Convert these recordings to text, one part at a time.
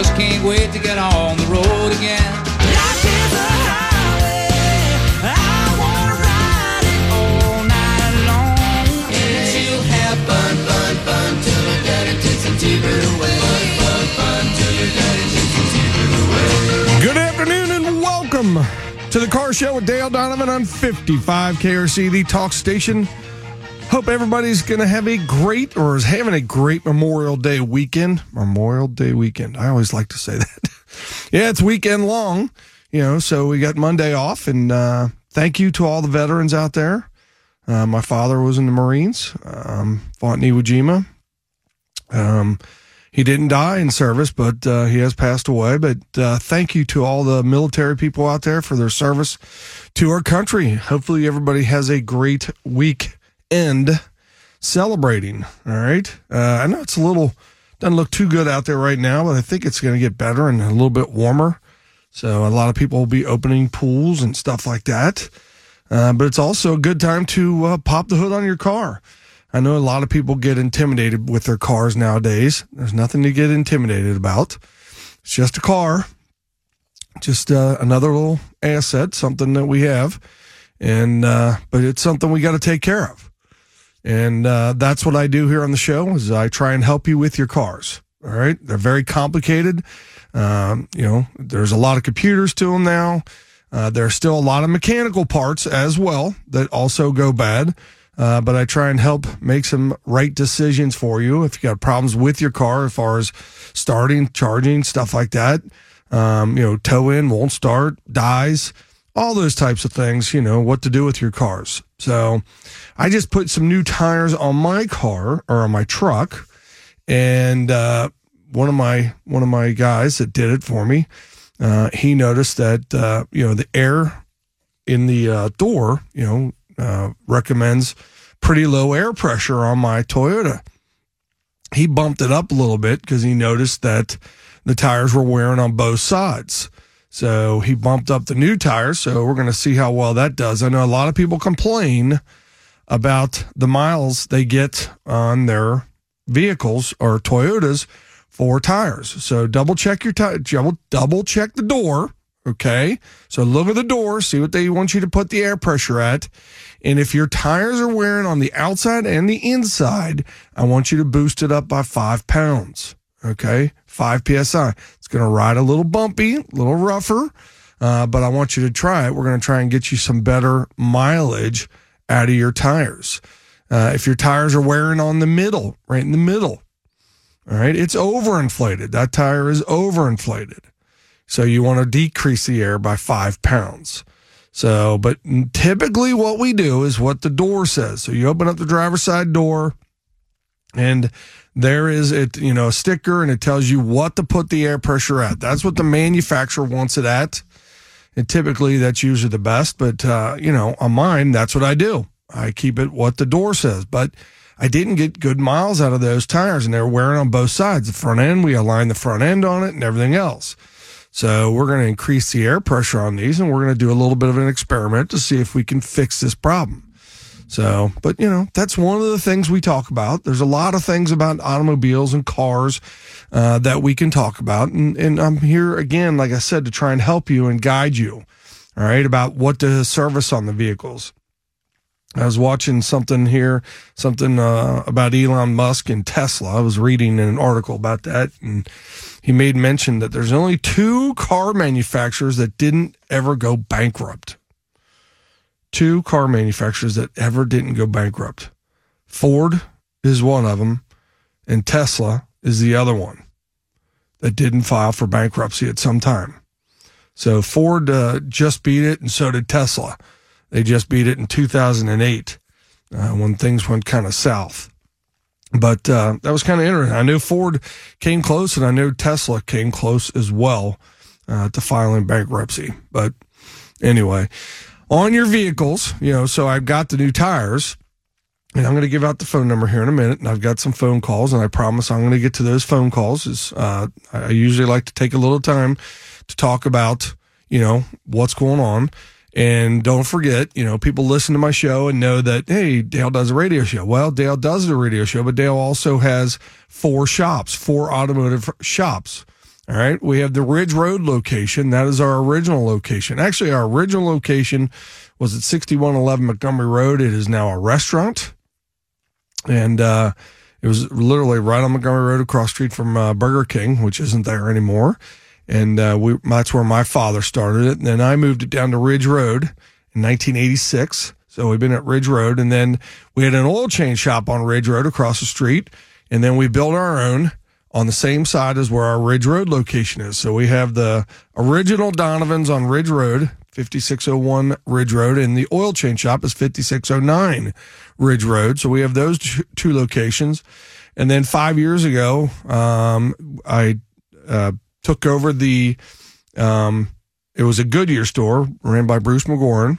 Just can't wait to get on the road again. Life is a highway. I wanna ride it all night long. And you'll have fun, fun, fun till your daddy takes some T-bird away. Fun, fun till your daddy takes some T-bird away. Good afternoon and welcome to the car show with Dale Donovan on 55 KRC, the talk station. Hope everybody's going to have a great or is having a great Memorial Day weekend. Memorial Day weekend. I always like to say that. yeah, it's weekend long, you know, so we got Monday off. And uh, thank you to all the veterans out there. Uh, my father was in the Marines, um, fought in Iwo Jima. Um, he didn't die in service, but uh, he has passed away. But uh, thank you to all the military people out there for their service to our country. Hopefully, everybody has a great weekend celebrating. All right. Uh, I know it's a little, doesn't look too good out there right now, but I think it's going to get better and a little bit warmer. So, a lot of people will be opening pools and stuff like that. Uh, but it's also a good time to uh, pop the hood on your car. I know a lot of people get intimidated with their cars nowadays. There's nothing to get intimidated about. It's just a car, just uh, another little asset, something that we have, and uh, but it's something we got to take care of. And uh, that's what I do here on the show is I try and help you with your cars. All right, they're very complicated. Um, you know, there's a lot of computers to them now. Uh, there's still a lot of mechanical parts as well that also go bad. Uh, but I try and help make some right decisions for you. If you got problems with your car, as far as starting, charging, stuff like that, um, you know, tow in, won't start, dies, all those types of things, you know, what to do with your cars. So I just put some new tires on my car or on my truck. And, uh, one of my, one of my guys that did it for me, uh, he noticed that, uh, you know, the air in the, uh, door, you know, uh, recommends pretty low air pressure on my Toyota. He bumped it up a little bit because he noticed that the tires were wearing on both sides. So he bumped up the new tires. So we're going to see how well that does. I know a lot of people complain about the miles they get on their vehicles or Toyotas for tires. So double check your tire, double, double check the door. Okay. So look at the door, see what they want you to put the air pressure at. And if your tires are wearing on the outside and the inside, I want you to boost it up by five pounds. Okay. Five PSI. It's going to ride a little bumpy, a little rougher, uh, but I want you to try it. We're going to try and get you some better mileage out of your tires. Uh, if your tires are wearing on the middle, right in the middle, all right, it's overinflated. That tire is overinflated. So you want to decrease the air by five pounds. So, but typically what we do is what the door says. So you open up the driver's side door and there is it, you know, a sticker and it tells you what to put the air pressure at. That's what the manufacturer wants it at. And typically that's usually the best, but, uh, you know, on mine, that's what I do. I keep it what the door says, but I didn't get good miles out of those tires and they were wearing on both sides. The front end, we aligned the front end on it and everything else. So we're going to increase the air pressure on these and we're going to do a little bit of an experiment to see if we can fix this problem. So, but you know, that's one of the things we talk about. There's a lot of things about automobiles and cars uh, that we can talk about. And, and I'm here again, like I said, to try and help you and guide you, all right, about what to service on the vehicles. I was watching something here, something uh, about Elon Musk and Tesla. I was reading an article about that, and he made mention that there's only two car manufacturers that didn't ever go bankrupt. Two car manufacturers that ever didn't go bankrupt. Ford is one of them, and Tesla is the other one that didn't file for bankruptcy at some time. So Ford uh, just beat it, and so did Tesla. They just beat it in 2008 uh, when things went kind of south. But uh, that was kind of interesting. I knew Ford came close, and I knew Tesla came close as well uh, to filing bankruptcy. But anyway, on your vehicles, you know, so I've got the new tires. And I'm going to give out the phone number here in a minute, and I've got some phone calls, and I promise I'm going to get to those phone calls. Is uh, I usually like to take a little time to talk about, you know, what's going on, and don't forget, you know, people listen to my show and know that hey, Dale does a radio show. Well, Dale does a radio show, but Dale also has four shops, four automotive shops. All right, we have the Ridge Road location. That is our original location. Actually, our original location was at 6111 Montgomery Road. It is now a restaurant and uh, it was literally right on Montgomery Road, across street from uh, Burger King, which isn't there anymore. And uh, we that's where my father started it. And then I moved it down to Ridge Road in 1986. So we've been at Ridge Road, and then we had an oil change shop on Ridge Road across the street, and then we built our own on the same side as where our Ridge Road location is. So we have the original Donovan's on Ridge Road, 5601 Ridge Road, and the oil change shop is 5609 Ridge Road. So we have those two locations. And then five years ago, um, I uh, took over the, um, it was a Goodyear store ran by Bruce McGoran,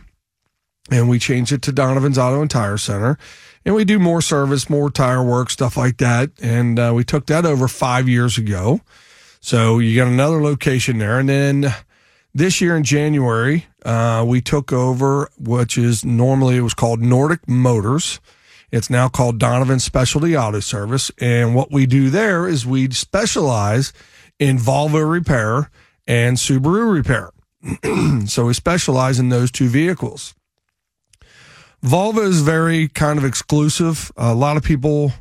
and we changed it to Donovan's Auto and Tire Center. And we do more service, more tire work, stuff like that. And uh, we took that over five years ago. So you got another location there. And then this year in January, uh, we took over, which is normally it was called Nordic Motors. It's now called Donovan Specialty Auto Service. And what we do there is we specialize in Volvo repair and Subaru repair. so we specialize in those two vehicles. Volvo is very kind of exclusive. A lot of people,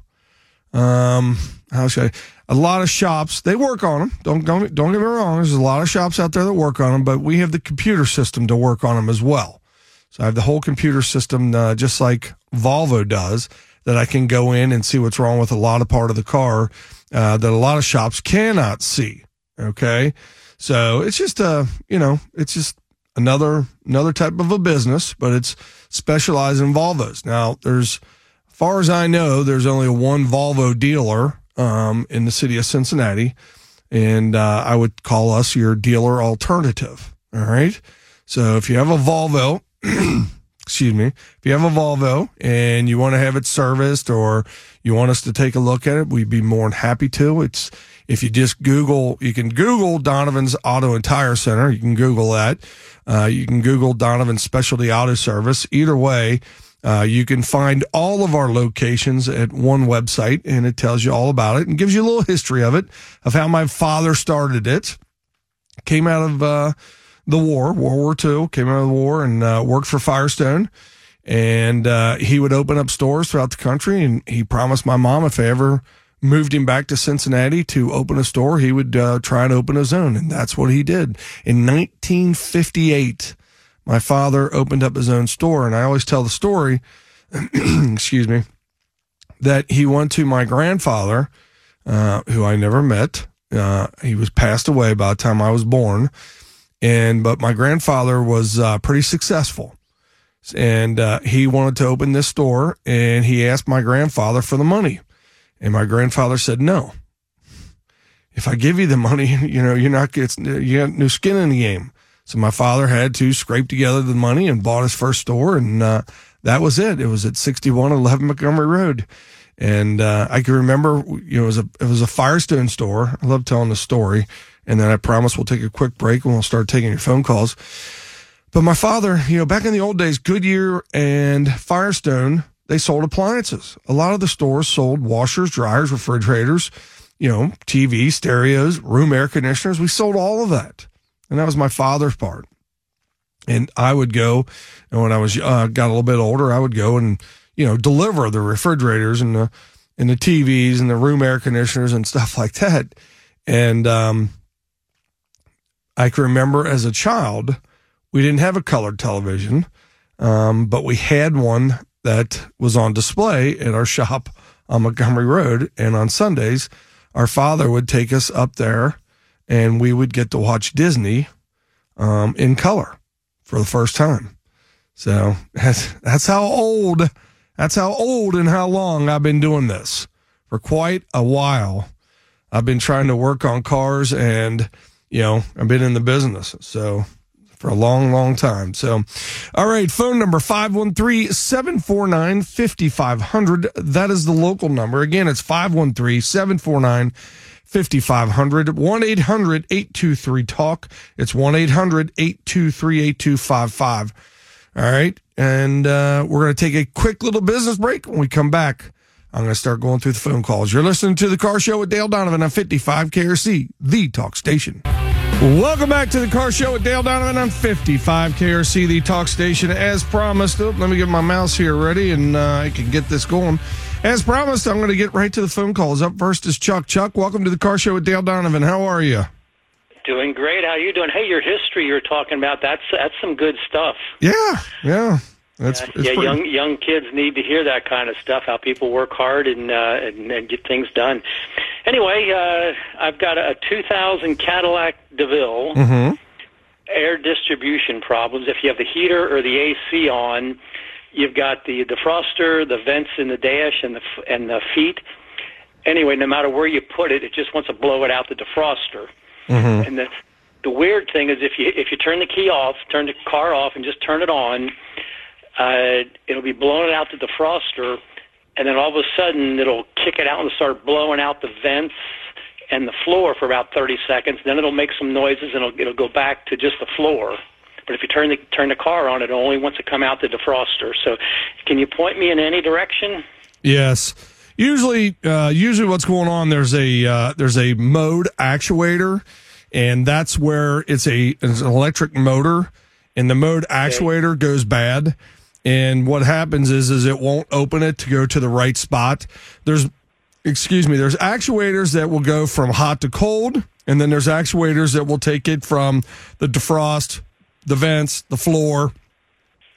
um, how should I? A lot of shops they work on them. Don't don't don't get me wrong. There's a lot of shops out there that work on them, but we have the computer system to work on them as well. So I have the whole computer system, uh, just like Volvo does, that I can go in and see what's wrong with a lot of part of the car uh, that a lot of shops cannot see. Okay, so it's just a you know it's just another another type of a business, but it's specialized in Volvos. Now, there's, as far as I know, there's only one Volvo dealer um, in the city of Cincinnati, and uh, I would call us your dealer alternative. All right. So if you have a Volvo, excuse me, if you have a Volvo and you want to have it serviced or you want us to take a look at it, we'd be more than happy to. It's if you just Google, you can Google Donovan's Auto and Tire Center. You can Google that. Uh, you can Google Donovan's Specialty Auto Service. Either way, uh, you can find all of our locations at one website, and it tells you all about it and gives you a little history of it, of how my father started it. Came out of uh, the war, World War II, came out of the war and uh, worked for Firestone. And uh, he would open up stores throughout the country, and he promised my mom if I ever moved him back to Cincinnati to open a store, he would uh, try and open his own. And that's what he did. In 1958, my father opened up his own store. And I always tell the story, excuse me, that he went to my grandfather, uh, who I never met. Uh, he was passed away by the time I was born. And, but my grandfather was uh, pretty successful. And uh, he wanted to open this store and he asked my grandfather for the money. And my grandfather said, no. If I give you the money, you know, you're not, it's, you got new skin in the game. So my father had to scrape together the money and bought his first store. And, uh, that was it. It was at 6111 Montgomery Road. And, uh, I can remember, you know, it was a, it was a Firestone store. I love telling the story. And then I promise we'll take a quick break and we'll start taking your phone calls. But my father, you know, back in the old days, Goodyear and Firestone, they sold appliances. A lot of the stores sold washers, dryers, refrigerators, you know, TVs, stereos, room air conditioners. We sold all of that. And that was my father's part. And I would go, and when I was uh, got a little bit older, I would go and you know deliver the refrigerators and the and the TVs and the room air conditioners and stuff like that. And um, I can remember as a child, we didn't have a colored television, um, but we had one that was on display at our shop on Montgomery Road. And on Sundays, our father would take us up there and we would get to watch Disney um, in color for the first time. So that's, that's how old, that's how old and how long I've been doing this for quite a while. I've been trying to work on cars and, you know, I've been in the business. So for a long, long time. So, all right, phone number 513 749 5500. That is the local number. Again, it's 513 749 5500. 1 800 823 TALK. It's 1 800 823 8255. All right. And uh, we're going to take a quick little business break. When we come back, I'm going to start going through the phone calls. You're listening to the car show with Dale Donovan on 55 KRC, the talk station. Welcome back to the car show with Dale Donovan on 55 KRC, the talk station. As promised, oh, let me get my mouse here ready and uh, I can get this going. As promised, I'm going to get right to the phone calls. Up first is Chuck. Chuck, welcome to the car show with Dale Donovan. How are you? Doing great. How are you doing? Hey, your history you're talking about that's that's some good stuff. Yeah, yeah. That's yeah, pretty- young young kids need to hear that kind of stuff. How people work hard and uh, and, and get things done. Anyway, uh, I've got a 2000 Cadillac DeVille. Mhm. Air distribution problems. If you have the heater or the AC on, you've got the defroster, the vents in the dash, and the f- and the feet. Anyway, no matter where you put it, it just wants to blow it out the defroster. And the the weird thing is if you if you turn the key off, turn the car off, and just turn it on, uh, it'll be blowing out to the defroster, and then all of a sudden it'll kick it out and start blowing out the vents and the floor for about 30 seconds. Then it'll make some noises and it'll, it'll go back to just the floor. But if you turn the turn the car on, it only wants to come out the defroster. So, can you point me in any direction? Yes. Usually, uh, usually what's going on, there's a, uh, there's a mode actuator and that's where it's a, it's an electric motor and the mode actuator goes bad. And what happens is, is it won't open it to go to the right spot. There's, excuse me, there's actuators that will go from hot to cold. And then there's actuators that will take it from the defrost, the vents, the floor,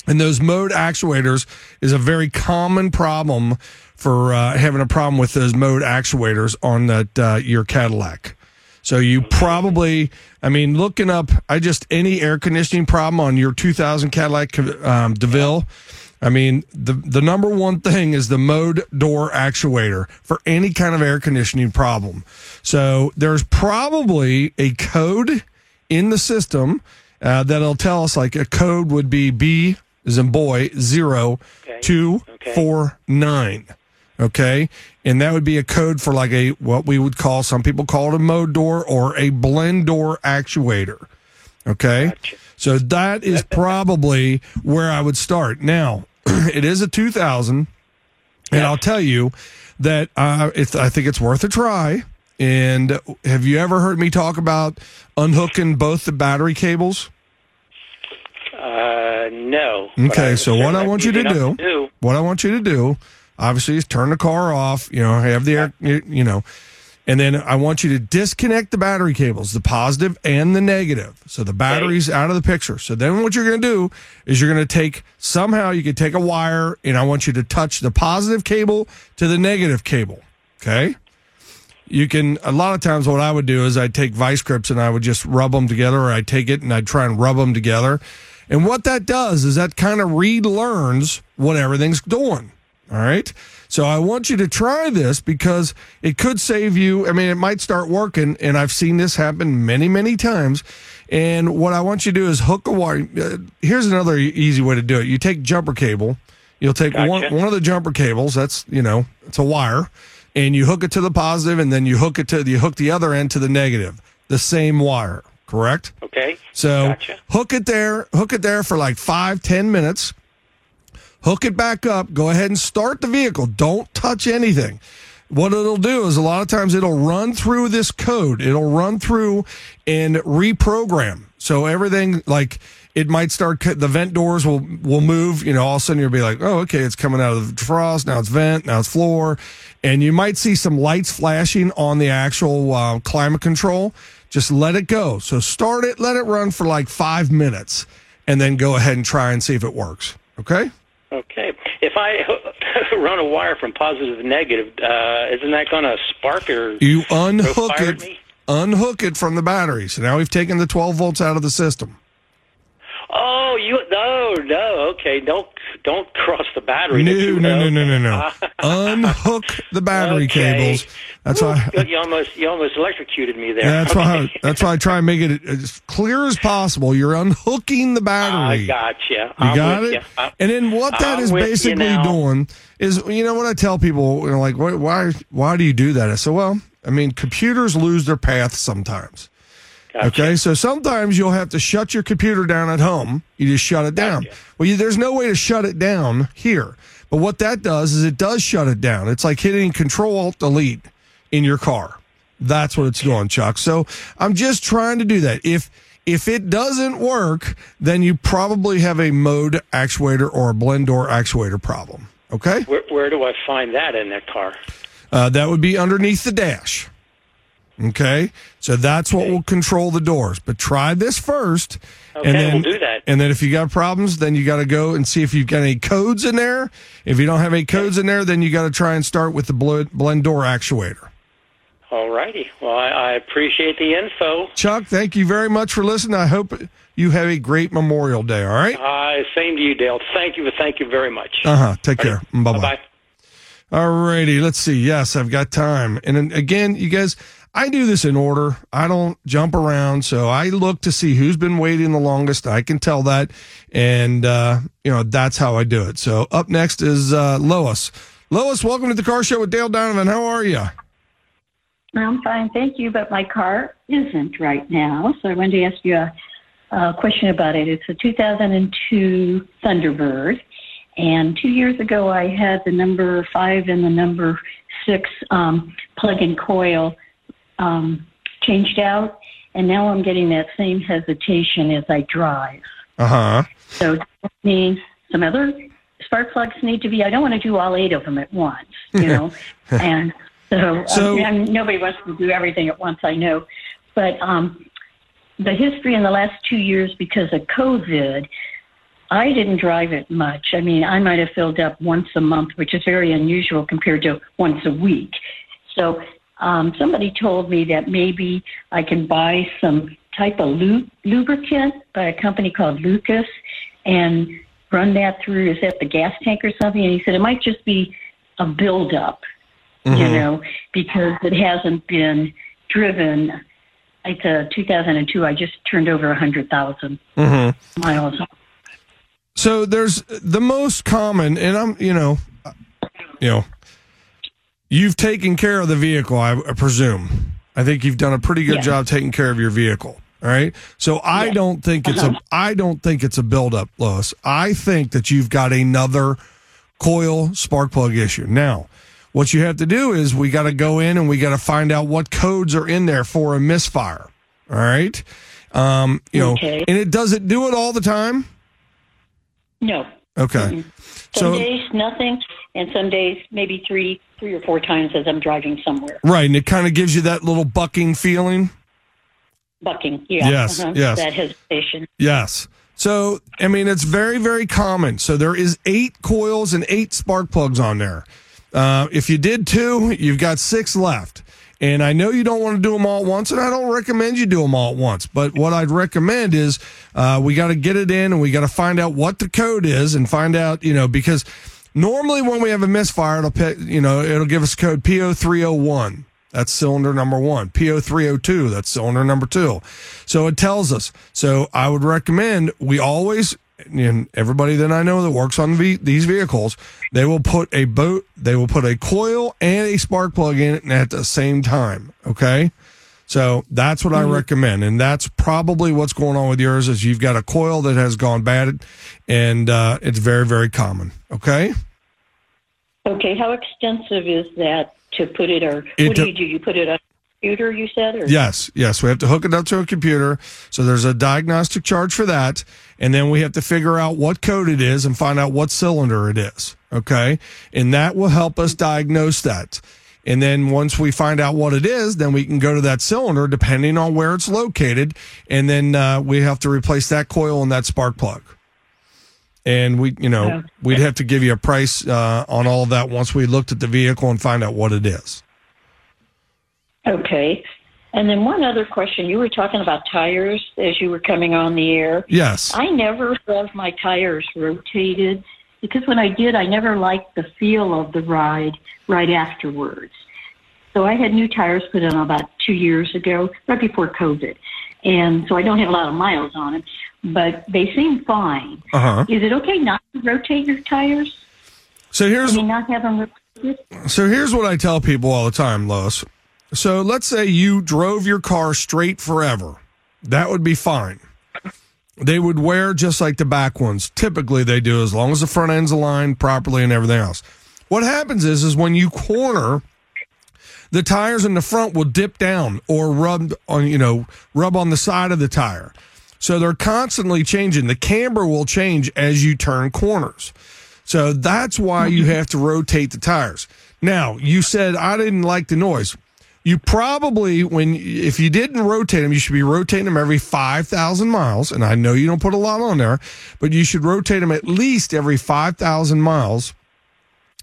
and those mode actuators is a very common problem for uh, having a problem with those mode actuators on that uh, your Cadillac. So you probably, I mean, looking up, I just any air conditioning problem on your 2000 Cadillac um, Deville. I mean, the the number one thing is the mode door actuator for any kind of air conditioning problem. So there's probably a code in the system uh, that'll tell us like a code would be B as in boy zero Okay. two Okay. four nine. Okay. And that would be a code for like a what we would call some people call it a mode door or a blend door actuator. Okay. Gotcha. So that is probably where I would start. Now, it is a 2000, and I'll tell you that uh, it's, I think it's worth a try. And have you ever heard me talk about unhooking both the battery cables? Uh, no. Okay, so what I want you to enough do, what I want you to do, obviously, is turn the car off. You know, have the air, you know, and then I want you to disconnect the battery cables, the positive and the negative. So the battery's out of the picture. So then what you're going to do is you're going to take somehow you could take a wire, and I want you to touch the positive cable to the negative cable. Okay. You can a lot of times what I would do is I'd take vice grips and I would just rub them together, or I'd take it and I'd try and rub them together. And what that does is that kind of relearns what everything's doing. All right. So I want you to try this because it could save you. I mean, it might start working, and I've seen this happen many, many times. And what I want you to do is hook a wire. Uh, here's another easy way to do it. You take jumper cable. You'll take one, one of the jumper cables. That's you know, it's a wire, and you hook it to the positive, and then you hook it to you hook the other end to the negative. The same wire, correct? Okay. So Gotcha. hook it there, hook it there for like five, ten minutes. Hook it back up. Go ahead and start the vehicle. Don't touch anything. What it'll do is a lot of times it'll run through this code. It'll run through and reprogram. So everything like it might start the vent doors will will move. You know, all of a sudden you'll be like, oh, okay, it's coming out of the frost. Now it's vent. Now it's floor, and you might see some lights flashing on the actual uh, climate control. Just let it go. So start it, let it run for like five minutes, and then go ahead and try and see if it works. Okay. Okay. If I run a wire from positive to negative, uh, isn't that going to spark or You unhook fire it, me? unhook it from the battery. So now we've taken the 12 volts out of the system. Oh, you no, no. Okay, don't don't cross the battery. No, you no, no, no, no, no. Unhook the battery Okay. cables. That's why. Ooh, you almost you almost electrocuted me there. That's Okay. why. That's why I try and make it as clear as possible. You're unhooking the battery. I got you. You got it. and then what that I'm is basically doing is, you know, what I tell people, you know, like, why, why, why do you do that? I said, well, I mean, computers lose their path sometimes. Okay, so sometimes you'll have to shut your computer down at home. You just shut it down. Gotcha. Well, you, there's no way to shut it down here. But what that does is it does shut it down. It's like hitting Control Alt Delete in your car. That's what it's doing, Chuck. So I'm just trying to do that. If if it doesn't work, then you probably have a mode actuator or a blend door actuator problem. Okay, Where, where do I find that in that car? uh, that would be underneath the dash. Okay, so that's what will control the doors. But try this first, Okay, and then we'll do that. And then if you got problems, then you got to go and see if you've got any codes in there. If you don't have any codes in there, then you got to try and start with the blend, blend door actuator. All righty. Well, I, I appreciate the info. Chuck, thank you very much for listening. I hope you have a great Memorial Day. All right. Uh, same to you, Dale. Thank you. Thank you very much. Uh huh. Take care. Bye bye. Bye. All righty. Let's see. Yes, I've got time. And again, you guys, I do this in order. I don't jump around. So I look to see who's been waiting the longest. I can tell that. And, uh, you know, that's how I do it. So up next is uh, Lois. Lois, welcome to the car show with Dale Donovan. How are you? I'm fine, thank you, but my car isn't right now. So I wanted to ask you a, a question about it. It's a 2002 Thunderbird. And two years ago, I had the number five and the number six um, plug and coil um, changed out. And now I'm getting that same hesitation as I drive. Uh huh. So does mean some other spark plugs need to be. I don't want to do all eight of them at once, you know. and so, So- um, and nobody wants to do everything at once. I know, but um, the history in the last two years because of COVID. I didn't drive it much. I mean, I might have filled up once a month, which is very unusual compared to once a week. So um, somebody told me that maybe I can buy some type of lu- lubricant by a company called Lucas and run that through. Is that the gas tank or something? And he said it might just be a buildup, you mm-hmm. know, because it hasn't been driven. It's a uh, 2002. I just turned over a 100,000 mm-hmm. miles. So there's the most common, and I'm, you know, you know, you've taken care of the vehicle, I, I presume. I think you've done a pretty good Yes. job taking care of your vehicle. All right. So I don't think it's a, I don't think it's a buildup, Lois. I think that you've got another coil spark plug issue. Now, what you have to do is we got to go in and we got to find out what codes are in there for a misfire. All right. Um, you know, and it does it do it all the time? No. Okay. Some So days nothing, and some days maybe three, three or four times as I'm driving somewhere. right, and it kind of gives you that little bucking feeling. Bucking, yeah. Yes, yes. That hesitation. Yes. So I mean, it's very very common. So there is eight coils and eight spark plugs on there. Uh, if you did two, you've got six left. And I know you don't want to do them all at once, and I don't recommend you do them all at once. But what I'd recommend is uh, we got to get it in and we got to find out what the code is and find out, you know, because normally when we have a misfire, it'll, pick, you know, it'll give us code P0301. That's cylinder number one. P0302, that's cylinder number two. So it tells us. So I would recommend we always, and everybody that I know that works on these vehicles, they will put a boat, they will put a coil and a spark plug in it at the same time. Okay. So that's what I recommend. And that's probably what's going on with yours is you've got a coil that has gone bad and uh, it's very, very common. Okay. Okay, how extensive is that to put it, or It what do you do? You put it on computer, you said? Or? Yes, yes. We have to hook it up to a computer. So there's a diagnostic charge for that. And then we have to figure out what code it is and find out what cylinder it is. Okay. And that will help us diagnose that. And then once we find out what it is, then we can go to that cylinder depending on where it's located. And then uh, we have to replace that coil and that spark plug. And we, you know, we'd have to give you a price uh, on all of that once we looked at the vehicle and find out what it is. Okay. And then one other question. You were talking about tires as you were coming on the air. Yes. I never have my tires rotated because when I did, I never liked the feel of the ride right afterwards. So I had new tires put on about two years ago, right before COVID. And so I don't have a lot of miles on them, but they seem fine. Uh huh. Is it okay not to rotate your tires? So I here's mean, not have them rotated? So here's what I tell people all the time, Lois. So let's say you drove your car straight forever. That would be fine. They would wear just like the back ones. Typically they do as long as the front end's aligned properly and everything else. What happens is is when you corner the tires in the front will dip down or rub on, you know, rub on the side of the tire. So they're constantly changing. The camber will change as you turn corners. So that's why you mm-hmm. have to rotate the tires. Now, you said I didn't like the noise. You probably, when if you didn't rotate them, you should be rotating them every five thousand miles. And I know you don't put a lot on there, but you should rotate them at least every five thousand miles.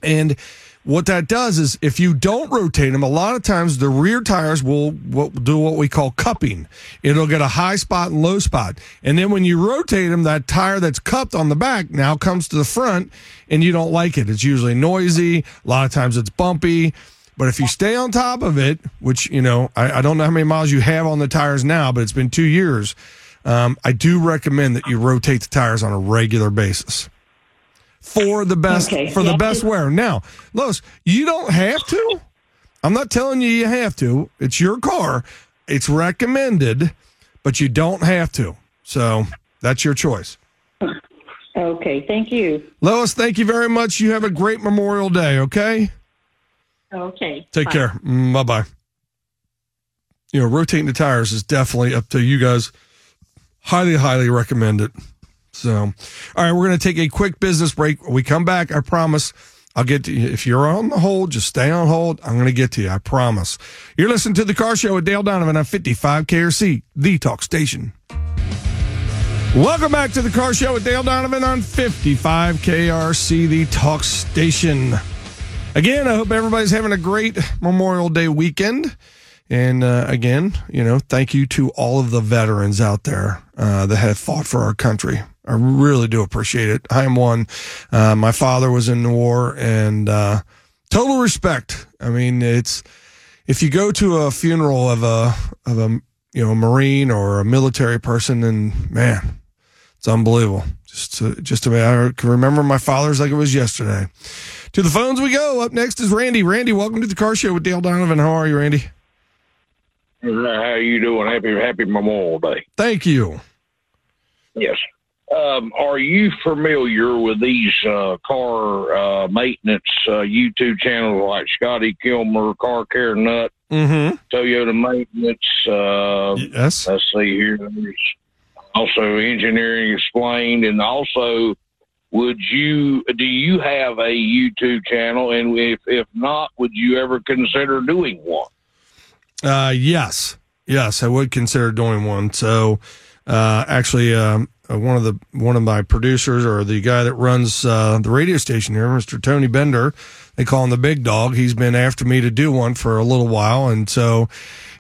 And what that does is if you don't rotate them, a lot of times the rear tires will, do what we call cupping. It'll get a high spot and low spot. And then when you rotate them, that tire that's cupped on the back now comes to the front and you don't like it. It's usually noisy. A lot of times it's bumpy. But if you stay on top of it, which, you know, I, I don't know how many miles you have on the tires now, but it's been two years. Um, I do recommend that you rotate the tires on a regular basis for the best Okay. for the best wear. Now, Lois, you don't have to. I'm not telling you you have to. It's your car. It's recommended, but you don't have to. So that's your choice. Okay, thank you. Lois, thank you very much. You have a great Memorial Day, okay? Okay. Take bye. care. Mm, bye bye. You know, rotating the tires is definitely up to you guys. Highly, highly recommend it. So, all right, we're going to take a quick business break. When we come back, I promise I'll get to you. If you're on the hold, just stay on hold. I'm going to get to you. I promise. You're listening to the car show with Dale Donovan on 55 KRC, the talk station. Welcome back to the car show with Dale Donovan on 55 KRC, the talk station. Again, I hope everybody's having a great Memorial Day weekend. And uh, again, you know, thank you to all of the veterans out there uh, that have fought for our country. I really do appreciate it. I am one. Uh, my father was in the war, and uh, total respect. I mean, it's if you go to a funeral of a of a you know Marine or a military person, and man, it's unbelievable. Just to, just to I can remember my father's like it was yesterday. To the phones we go. Up next is Randy. Randy, welcome to the car show with Dale Donovan. How are you, Randy? How are you doing? Happy Happy Memorial Day. Thank you. Yes. Um, are you familiar with these uh, car uh, maintenance uh, YouTube channels like Scotty Kilmer, Car Care Nut, Mm-hmm. Toyota Maintenance? Uh, Yes. let's see here. There's also Engineering Explained, and also, would you do you have a YouTube channel? And if if not, would you ever consider doing one? Uh, yes. Yes, I would consider doing one. So, uh, actually, um, uh, one of the one of my producers or the guy that runs uh, the radio station here, Mr. Tony Bender, they call him the big dog. He's been after me to do one for a little while, and so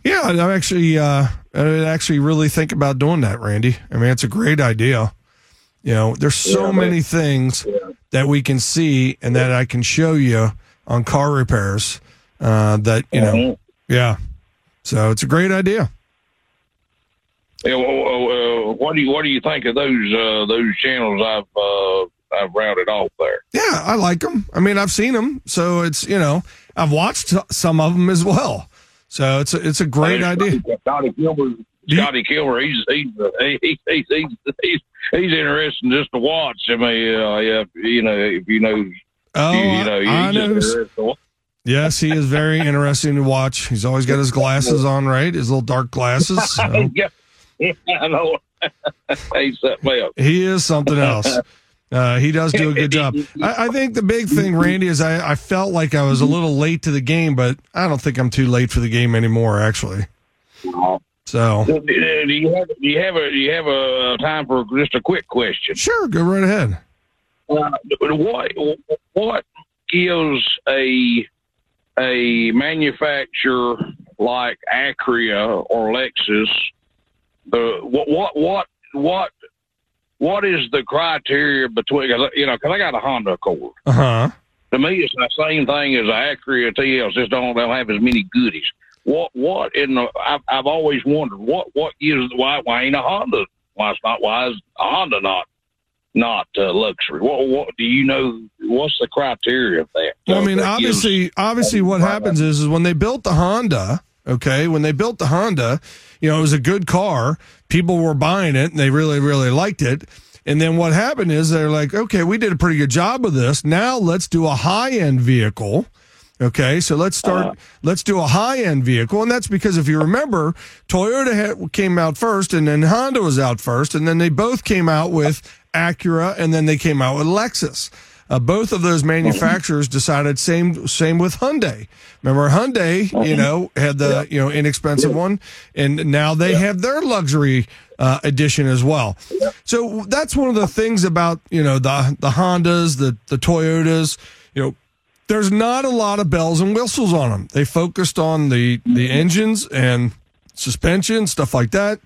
yeah, I'm actually uh, I actually really think about doing that, Randy. I mean, it's a great idea. You know, there's so Yeah, many things that we can see and that I can show you on car repairs uh, that you know, yeah. So it's a great idea. Yeah, well, uh, what do you what do you think of those uh, those channels I've uh, I've routed off there? Yeah, I like them. I mean, I've seen them, so it's you know, I've watched some of them as well. So it's a, it's a great idea. You- Scotty Kilmer, he's he's uh, he, he, he's he's he's he's interesting just to watch. I mean, uh, yeah, you know, if you know, Oh, you, you know, I, I he's know. interesting. Yes, he is very interesting to watch. He's always got his glasses on, right? His little dark glasses. So yeah, I know. he set me up. he is something else. Uh, he does do a good job. I, I think the big thing, Randy, is I, I felt like I was a little late to the game, but I don't think I'm too late for the game anymore, actually. So, Do you have do you have a do you have a time for just a quick question? sure, go right ahead. Uh, what what gives a a manufacturer like Acura or Lexus, the what what what what what is the criteria between you know? Because I got a Honda Accord. Uh huh. To me, it's the same thing as an Acura TL. Just don't don't have as many goodies. What what in the? I've, I've always wondered what what gives why why ain't a Honda? Why it's not? Why is a Honda not not uh, luxury? What what do you know? What's the criteria of that? Well, I mean, That gives- obviously, obviously, what happens is, is when they built the Honda. Okay, when they built the Honda, you know, it was a good car. People were buying it, and they really, really liked it. And then what happened is they're like, okay, we did a pretty good job of this. Now let's do a high end vehicle. Okay, so let's start. let's do a high end vehicle, and that's because if you remember, Toyota had, came out first, and then Honda was out first, and then they both came out with Acura, and then they came out with Lexus. Uh, both of those manufacturers decided same same with Hyundai. Remember Hyundai, you know, had the you know inexpensive one, and now they have their luxury uh, edition as well. So that's one of the things about you know the the Hondas, the the Toyotas, you know there's not a lot of bells and whistles on them. They focused on the the engines and suspension stuff like that.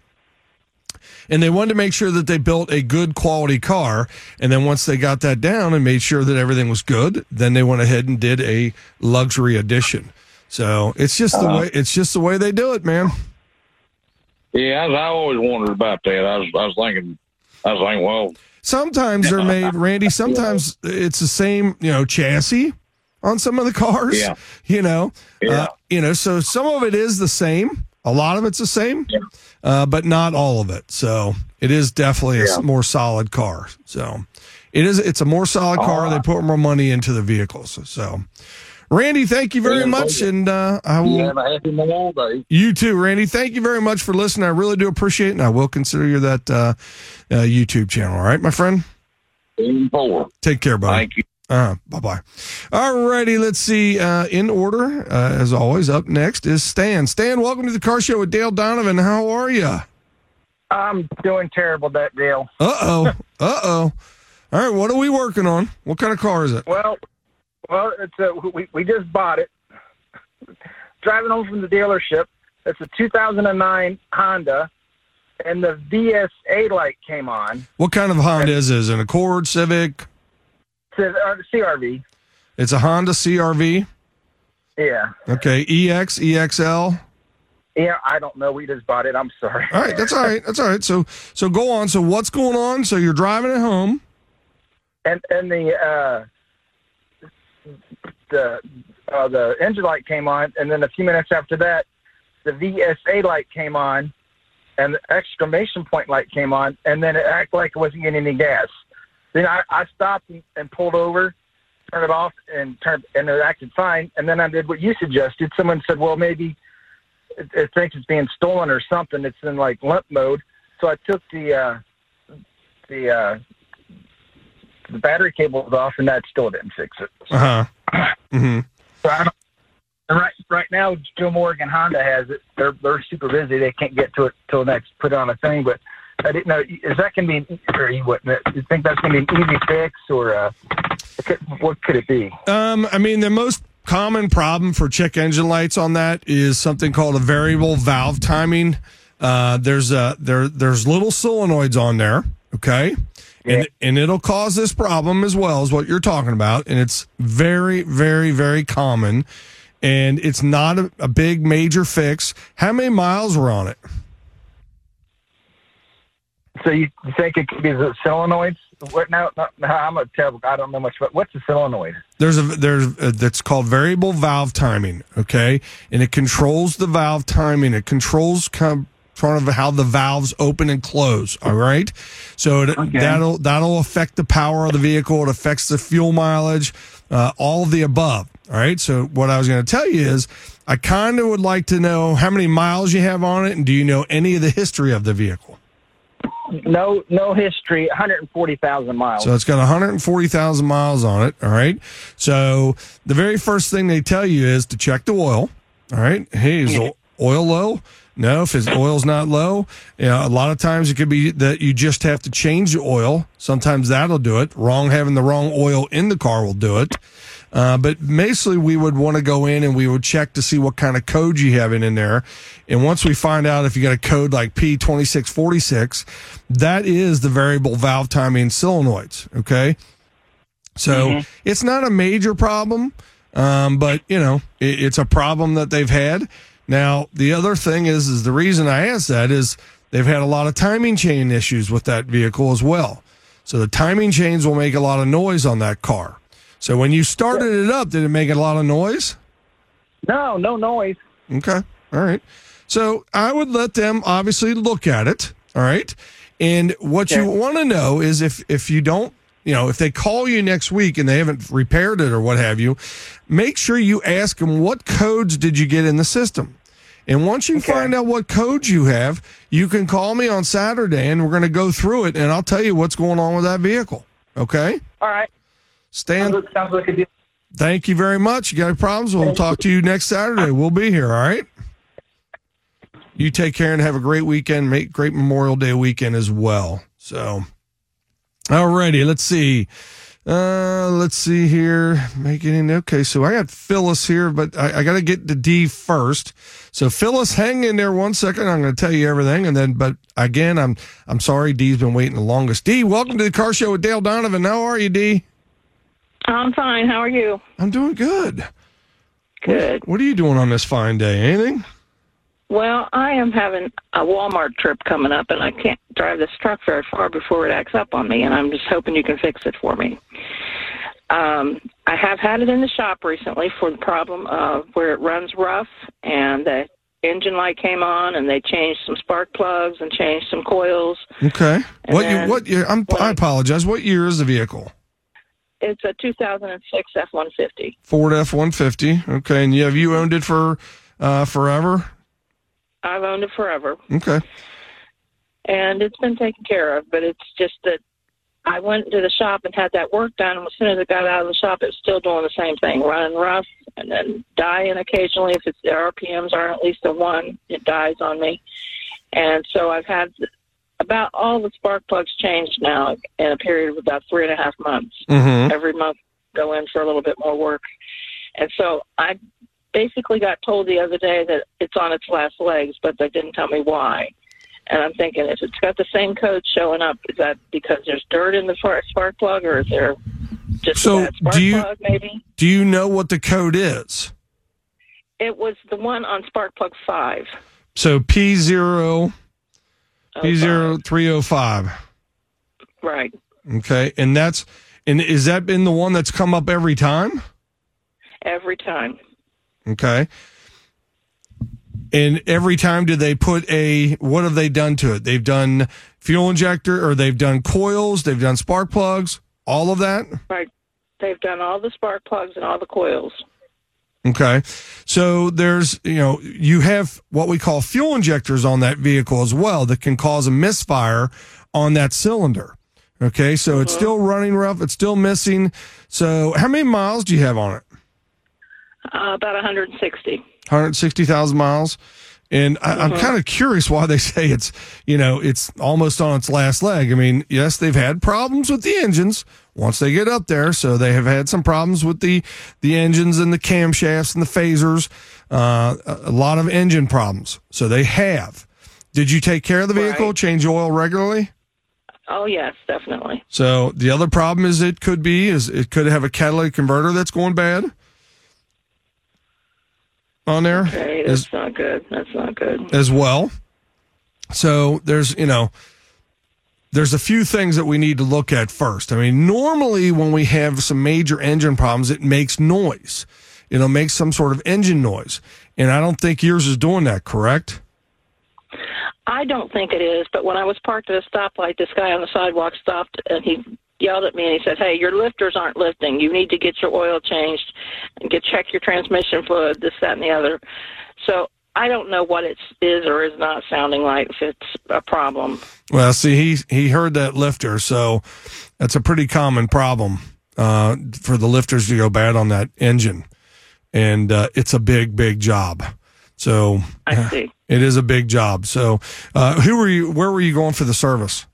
And they wanted to make sure that they built a good quality car. And then once they got that down and made sure that everything was good, then they went ahead and did a luxury edition. So it's just the uh-huh. way it's just the way they do it, man. Yeah, I, I always wondered about that. I was I was thinking, I was thinking, well, Sometimes they're made, Randy. Sometimes it's the same, you know, chassis on some of the cars. Yeah. You know, Yeah. uh, you know. So some of it is the same. A lot of it's the same, uh, but not all of it. So it is definitely a Yeah. more solid car. So it is. It's a more solid car. They put more money into the vehicles. So, Randy, thank you very Yeah, much, and uh, I will. you have a happy Memorial Day. You too, Randy. Thank you very much for listening. I really do appreciate it, and I will consider you that uh, uh, YouTube channel. All right, my friend. Four. Take care, buddy. Thank you. Uh, bye bye. All righty, let's see. Uh, in order, uh, as always, up next is Stan. Stan, welcome to the car show with Dale Donovan. How are you? I'm doing terrible, that deal. Uh oh. uh oh. All right, what are we working on? What kind of car is it? Well, well, it's a, we we just bought it. Driving home from the dealership, it's a 2009 Honda, and the VSA light came on. What kind of Honda is it? Is it an Accord, Civic? Says uh, CRV. It's a Honda CRV. Yeah, Okay, EX, EXL. yeah. I don't know. We just bought it. I'm sorry. All right, that's all right. That's all right. So, so go on. So, what's going on? So, you're driving it home. and and the uh, the uh, the engine light came on, and then a few minutes after that, the VSA light came on, and the exclamation point light came on, and then it acted like it wasn't getting any gas. Then I, I stopped and, and pulled over, turned it off, and turned and it acted fine. And then I did what you suggested. Someone said, "Well, maybe it, it thinks it's being stolen or something. It's in like limp mode." So I took the uh, the uh, the battery cable off, and that still didn't fix it. Uh huh. hmm So I don't, right right now, Joe Morgan Honda has it. They're they're super busy. They can't get to it till next put it on a thing. But I didn't know is that going to be or you wouldn't you think that's going to be an easy fix or uh, what could, it be? Um, I mean, the most common problem for check engine lights on that is something called a variable valve timing. Uh, there's a there there's little solenoids on there, okay, and and it'll cause this problem as well as what you're talking about, and it's very very very common, and it's not a, a big major fix. How many miles were on it? So you think it could be the solenoids? What now? No, no, I'm a terrible. I don't know much. But what's a solenoid? There's a there's a, that's called variable valve timing, okay, and it controls the valve timing. It controls kind of how the valves open and close. All right, so it, that'll that'll affect the power of the vehicle. It affects the fuel mileage, uh, all of the above. All right. So what I was going to tell you is, I kind of would like to know how many miles you have on it, and do you know any of the history of the vehicle? No, no history. 140,000 miles. So it's got 140,000 miles on it. All right. So the very first thing they tell you is to check the oil. All right. Hey, is the oil low? No, if his oil's not low, you know, a lot of times it could be that you just have to change the oil. Sometimes that'll do it. Wrong having the wrong oil in the car will do it. Uh, but basically, we would want to go in and we would check to see what kind of code you have in, in there. And once we find out if you got a code like P2646, that is the variable valve timing solenoids. Okay. So it's not a major problem, um, but you know it, it's a problem that they've had. Now the other thing is, is the reason I asked that is they've had a lot of timing chain issues with that vehicle as well. So the timing chains will make a lot of noise on that car. So when you started it up, did it make a lot of noise? No, no noise. Okay. All right. So I would let them obviously look at it. All right. And what you want to know is if if you don't, you know, if they call you next week and they haven't repaired it or what have you, make sure you ask them what codes did you get in the system. And once you find out what codes you have, you can call me on Saturday and we're going to go through it and I'll tell you what's going on with that vehicle. Okay? All right. Stan, Sounds, sounds like a deal. thank you very much. You got any problems? We'll talk to you next Saturday. We'll be here. All right. You take care and have a great weekend. Make great Memorial Day weekend as well. So, alrighty, let's see. Uh, let's see here. Making it in. okay. So I got Phyllis here, but I, I got to get to D first. So Phyllis, hang in there one second. I'm going to tell you everything, and then, but again, I'm I'm sorry. D's been waiting the longest. D, welcome to the car show with Dale Donovan. How are you, D? I'm fine. How are you? I'm doing good. Good. What are you doing on this fine day? Anything? Well, I am having a Walmart trip coming up, and I can't drive this truck very far before it acts up on me, and I'm just hoping you can fix it for me. Um, I have had it in the shop recently for the problem of where it runs rough, and the engine light came on, and they changed some spark plugs and changed some coils. Okay. What year? What year? I'm, I apologize. What year is the vehicle? It's a 2006 F-150. Ford F one fifty. Okay, and you have you owned it for uh, forever? I've owned it forever. Okay. and it's been taken care of. But it's just that I went to the shop and had that work done. And as soon as it got out of the shop, it was still doing the same thing, running rough and then dying occasionally. If it's the RPMs aren't at least a one, it dies on me. And so I've had about all the spark plugs changed now in a period of about three and a half months. Mhm. Every month, go in for a little bit more work. And so I basically got told the other day that it's on its last legs, but they didn't tell me why. And I'm thinking, if it's got the same code showing up, is that because there's dirt in the spark plug, or is there just So, a bad spark do you- plug? Maybe Do you know what the code is? it was the one on spark plug five. So P zero Oh, three oh five. Right. Okay, and that's and is that been the one that's come up every time? Every time. Okay. And every time do they put a what have they done to it? They've done fuel injector or they've done coils, they've done spark plugs, all of that? Right. They've done all the spark plugs and all the coils. Okay. So there's, you know, you have what we call fuel injectors on that vehicle as well that can cause a misfire on that cylinder. Okay. So it's still running rough. It's still missing. So how many miles do you have on it? Uh, about 160. 160,000 miles. And I, I'm Mhm. kind of curious why they say it's, you know, it's almost on its last leg. I mean, yes, they've had problems with the engines once they get up there. So they have had some problems with the, the engines and the camshafts and the phasers, uh, a lot of engine problems. So they have. Did you take care of the vehicle, change oil regularly? Oh yes, definitely. So the other problem is it could be is it could have a catalytic converter that's going bad on there Okay, as, that's not good. That's not good. as well. So there's you know there's a few things that we need to look at first. I mean, normally when we have some major engine problems, it makes noise. It'll make some sort of engine noise, and I don't think yours is doing that. Correct? I don't think it is, but when I was parked at a stoplight, this guy on the sidewalk stopped and he yelled at me and he said, "Hey, your lifters aren't lifting. You need to get your oil changed and get check your transmission fluid, this, that, and the other." So I don't know what it is or is not sounding like. If it's a problem, Well, see, he he heard that lifter, so that's a pretty common problem uh, for the lifters to go bad on that engine, and uh, it's a big, big job. So I see. it is a big job. So, uh, who were you? Where were you going for the service?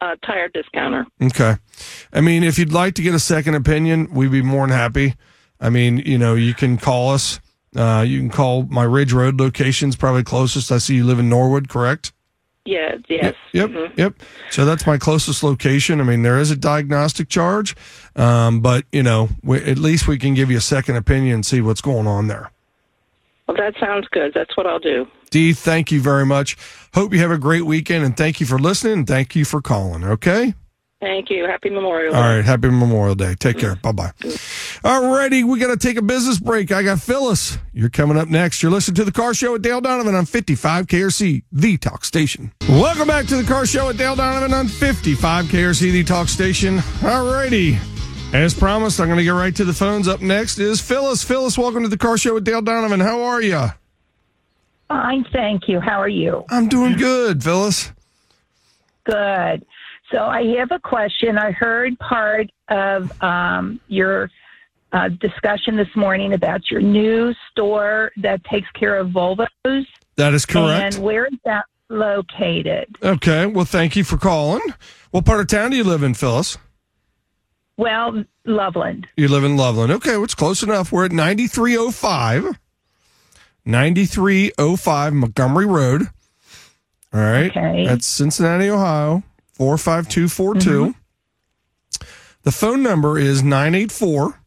uh, tire discounter. Okay. I mean, if you'd like to get a second opinion, we'd be more than happy. I mean, you know, you can call us. Uh, you can call my Ridge Road location's probably closest. I see you live in Norwood, correct? Yes, yes. Yep, yep. So that's my closest location. I mean, there is a diagnostic charge, um, but you know, we, at least we can give you a second opinion and see what's going on there. Well, that sounds good. That's what I'll do. Dee, thank you very much. Hope you have a great weekend, and thank you for listening. And thank you for calling. Okay. Thank you. Happy Memorial All Day. right. Happy Memorial Day. Take care. Bye bye. All righty. We got to take a business break. I got Phyllis. You're coming up next. You're listening to the car show with Dale Donovan on 55 KRC, the talk station. Welcome back to the car show with Dale Donovan on 55 KRC, the talk station. All righty. As promised, I'm going to get right to the phones. Up next is Phyllis. Phyllis, welcome to the car show with Dale Donovan. How are you? Fine, thank you. How are you? I'm doing good, Phyllis. Good. So I have a question. I heard part of um, your uh, discussion this morning about your new store that takes care of Volvos. That is correct. And where is that located? Okay. Well, thank you for calling. What part of town do you live in, Phyllis? Well, Loveland. You live in Loveland. Okay, well, it's close enough. We're at 9305. 9305 Montgomery Road. All right. Okay. That's Cincinnati, Ohio, 45242. The phone number is 984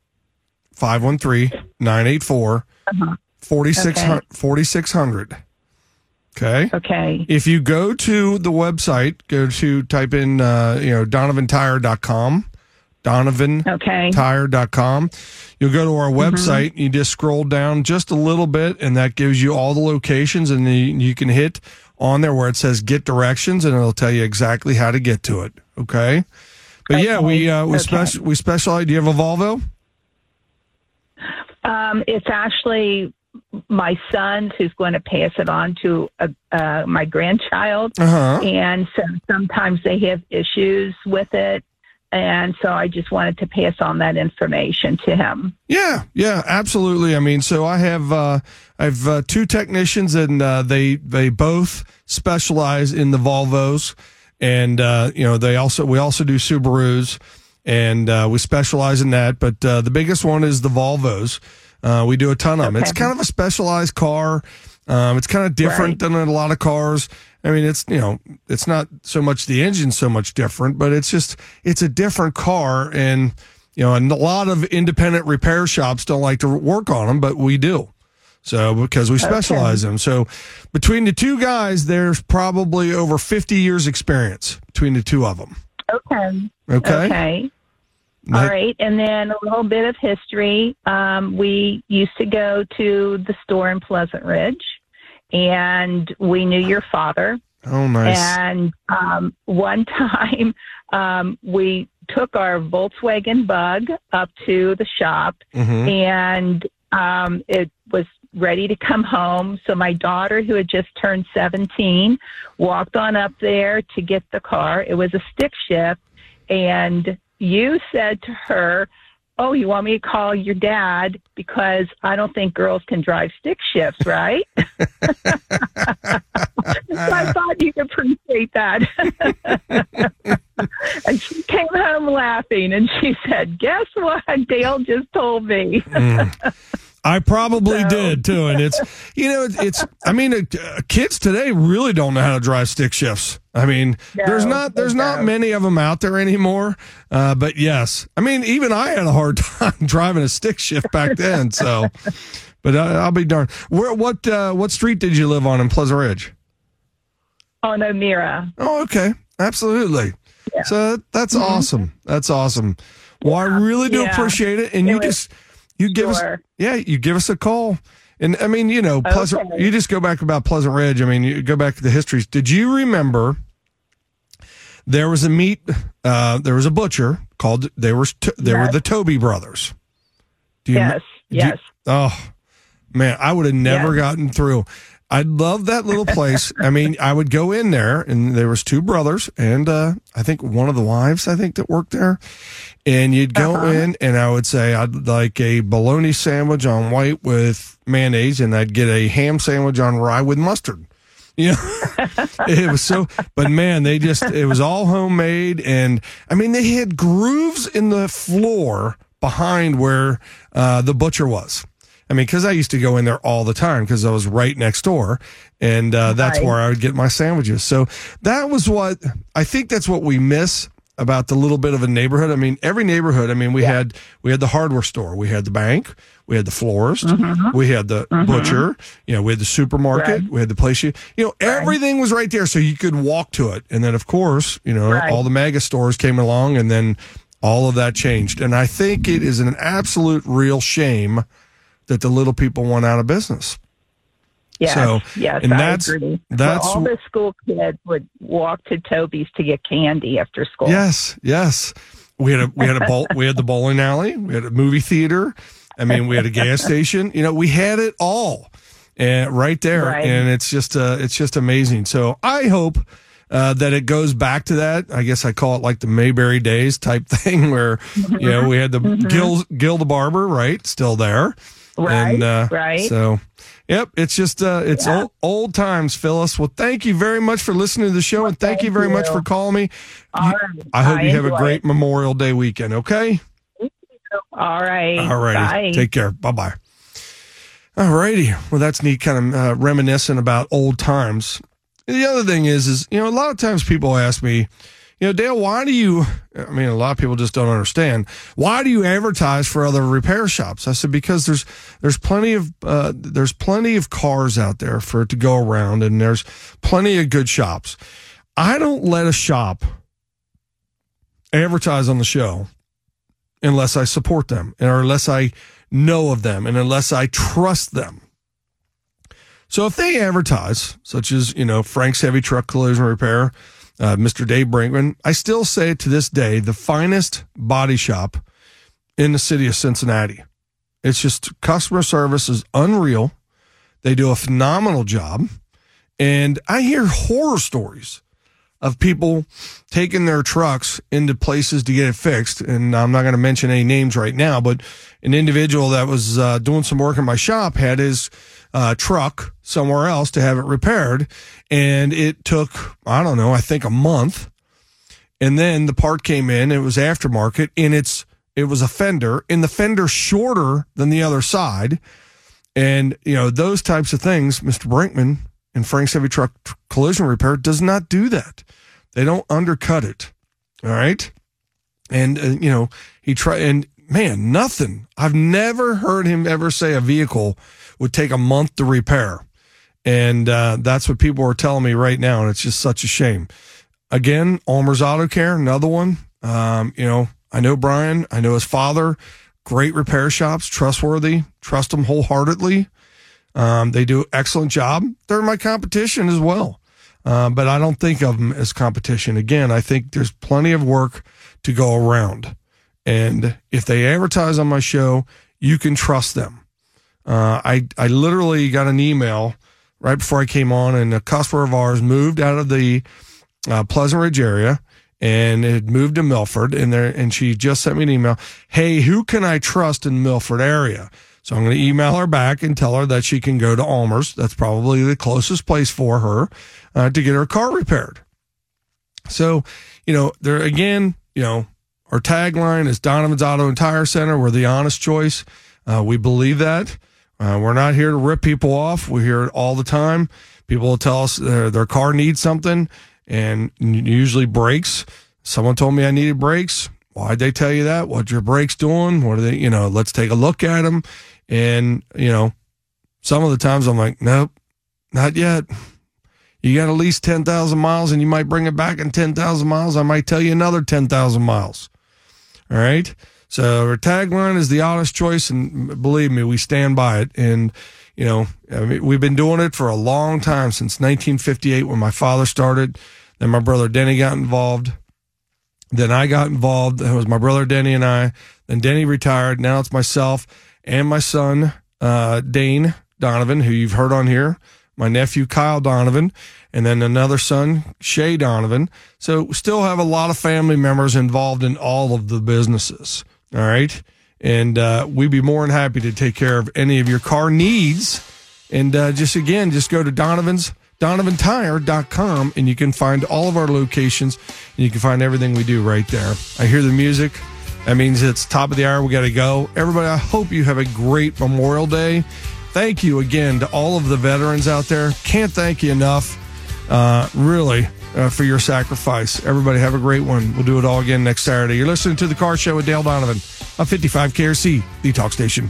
513 984 4600. 4600. Okay. Okay. If you go to the website, go to type in, uh, you know, donovantire.com, donovantire.com. Okay. Tire.com. You'll go to our website. You just scroll down just a little bit, and that gives you all the locations, and you can hit on there where it says get directions, and it'll tell you exactly how to get to it. Okay. But yeah, we uh, we Okay. special we specialize. Do you have a Volvo? Um, it's actually my son who's going to pass it on to uh, uh, my grandchild. Uh-huh. And so sometimes they have issues with it. And so I just wanted to pass on that information to him. Yeah, yeah, absolutely. I mean, so I have uh, I have uh, two technicians, and uh, they they both specialize in the Volvos, and uh, you know they also we also do Subarus, and uh, we specialize in that. But uh, the biggest one is the Volvos. Uh, we do a ton of them. It's kind of a specialized car. Um, it's kind of different than a lot of cars. I mean, it's you know, it's not so much the engine so much different, but it's just it's a different car, and you know, and a lot of independent repair shops don't like to work on them, but we do. So because we specialize in them. So between the two guys, there's probably over 50 years experience between the two of them. Okay. Okay. Okay. All right. And then a little bit of history. Um, we used to go to the store in Pleasant Ridge, and we knew your father. Oh, nice. And um, one time um, we took our Volkswagen Bug up to the shop, Mhm. and um, it was ready to come home. So my daughter, who had just turned 17, walked on up there to get the car. It was a stick shift, and you said to her, Oh, you want me to call your dad because I don't think girls can drive stick shifts, right? so I thought you could appreciate that. and she came home laughing and she said, Guess what? Dale just told me. I probably did too, and it's you know it's, I mean uh, kids today really don't know how to drive stick shifts. I mean, No, there's not there's not many of them out there anymore. Uh, but yes, I mean even I had a hard time driving a stick shift back then. So, but I, I'll be darned. Where what uh, what street did you live on in Pleasant Ridge? on O'Meara. Oh, okay, absolutely. So that's awesome. That's awesome. Well, I really do Mm-hmm. Appreciate it, and It you just you give us yeah, you give us a call. And I mean, you know, Pleasant. Okay. You just go back about Pleasant Ridge. I mean, you go back to the histories. Did you remember? There was a meat. Uh, there was a butcher called. They were. They were the Toby brothers. Do you? Yes, do you- yes. oh man, I would have never Yes. gotten through. I love that little place. I mean, I would go in there, and there was two brothers, and uh, I think one of the wives, I think, that worked there. And you'd go Uh-huh. in, and I would say I'd like a bologna sandwich on white with mayonnaise, and I'd get a ham sandwich on rye with mustard. You know, it was so, but man, they just, it was all homemade. And I mean, they had grooves in the floor behind where uh, the butcher was. I mean, because I used to go in there all the time because I was right next door, and uh, that's Right. where I would get my sandwiches. So that was what I think that's what we miss about the little bit of a neighborhood. I mean, every neighborhood. I mean, we had we had the hardware store, we had the bank, we had the florist, we had the butcher, you know, we had the supermarket, Right. we had the place you you know everything was right there, so you could walk to it. And then of course, you know, Right. all the mega stores came along, and then all of that changed. And I think it is an absolute real shame that the little people went out of business. Yes, So, yes, and I that's- agree. that's- well, all the school kids would walk to Toby's to get candy after school. Yes, yes. We had a we had a bowl, we had the bowling alley, we had a movie theater. I mean, we had a gas station. You know, we had it all, and right there, Right. and it's just uh, it's just amazing. So I hope. Uh, that it goes back to that. I guess I call it like the Mayberry days type thing, where you know we had the Gil Gil the barber, right, still there, Right, and uh, right. So, yep, it's just uh, it's Yeah. old, old times, Phyllis. Well, thank you very much for listening to the show, and thank, thank you very much for calling me. All You- right. I hope I you have a great it. Memorial Day weekend. Okay. All right. All righty. Take care. Bye bye. All righty. Well, that's neat, kind of uh, reminiscent about old times. The other thing is, is you know, a lot of times people ask me, you know, Dale, why do you? I mean, a lot of people just don't understand. Why do you advertise for other repair shops? I said because there's there's plenty of uh, there's plenty of cars out there for it to go around, and there's plenty of good shops. I don't let a shop advertise on the show unless I support them or unless I know of them and unless I trust them. So if they advertise, such as, you know, Frank's Heavy Truck Collision Repair, uh, Mr. Dave Brinkman, I still say to this day, the finest body shop in the city of Cincinnati. It's just customer service is unreal. They do a phenomenal job. And I hear horror stories of people taking their trucks into places to get it fixed. And I'm not going to mention any names right now, but an individual that was uh, doing some work in my shop had his uh, truck somewhere else to have it repaired. And it took, I don't know, I think a month. And then the part came in, it was aftermarket, and it's, it was a fender, and the fender shorter than the other side. And, you know, those types of things, Mr. Brinkman and Frank's Heavy Truck Collision Repair does not do that. They don't undercut it. All right. And, uh, you know, he tried, and man, nothing. I've never heard him ever say a vehicle would take a month to repair. And uh, that's what people are telling me right now. And it's just such a shame. Again, Almer's Auto Care, another one. Um, you know, I know Brian, I know his father, great repair shops, trustworthy, trust them wholeheartedly. Um, they do excellent job. They're my competition as well. Uh, but I don't think of them as competition. Again, I think there's plenty of work to go around. And if they advertise on my show, you can trust them. Uh, I, I literally got an email right before I came on, and a customer of ours moved out of the uh, Pleasant Ridge area and had moved to Milford. And there, and she just sent me an email. Hey, who can I trust in Milford area? So I'm going to email her back and tell her that she can go to Almer's. That's probably the closest place for her uh, to get her car repaired. So, you know, there again, you know, our tagline is Donovan's Auto and Tire Center. We're the honest choice. Uh, we believe that. Uh, we're not here to rip people off. We hear it all the time. People will tell us their, their car needs something and usually breaks. Someone told me I needed brakes. Why'd they tell you that? What your brakes doing? What are they, you know, let's take a look at them. And, you know, some of the times I'm like, nope, not yet. You got at least 10,000 miles and you might bring it back in 10,000 miles. I might tell you another 10,000 miles. All right. So our tagline is the honest choice. And believe me, we stand by it. And, you know, I mean, we've been doing it for a long time since 1958 when my father started. Then my brother Denny got involved. Then I got involved. It was my brother Denny and I. Then Denny retired. Now it's myself and my son, uh, Dane Donovan, who you've heard on here, my nephew Kyle Donovan, and then another son, Shay Donovan. So still have a lot of family members involved in all of the businesses. All right. And uh, we'd be more than happy to take care of any of your car needs. And uh, just again, just go to Donovan's donovantire.com and you can find all of our locations and you can find everything we do right there. I hear the music. That means it's top of the hour. We got to go. Everybody, I hope you have a great Memorial Day. Thank you again to all of the veterans out there. Can't thank you enough, uh, really, uh, for your sacrifice. Everybody, have a great one. We'll do it all again next Saturday. You're listening to The Car Show with Dale Donovan on 55 KRC, the talk station.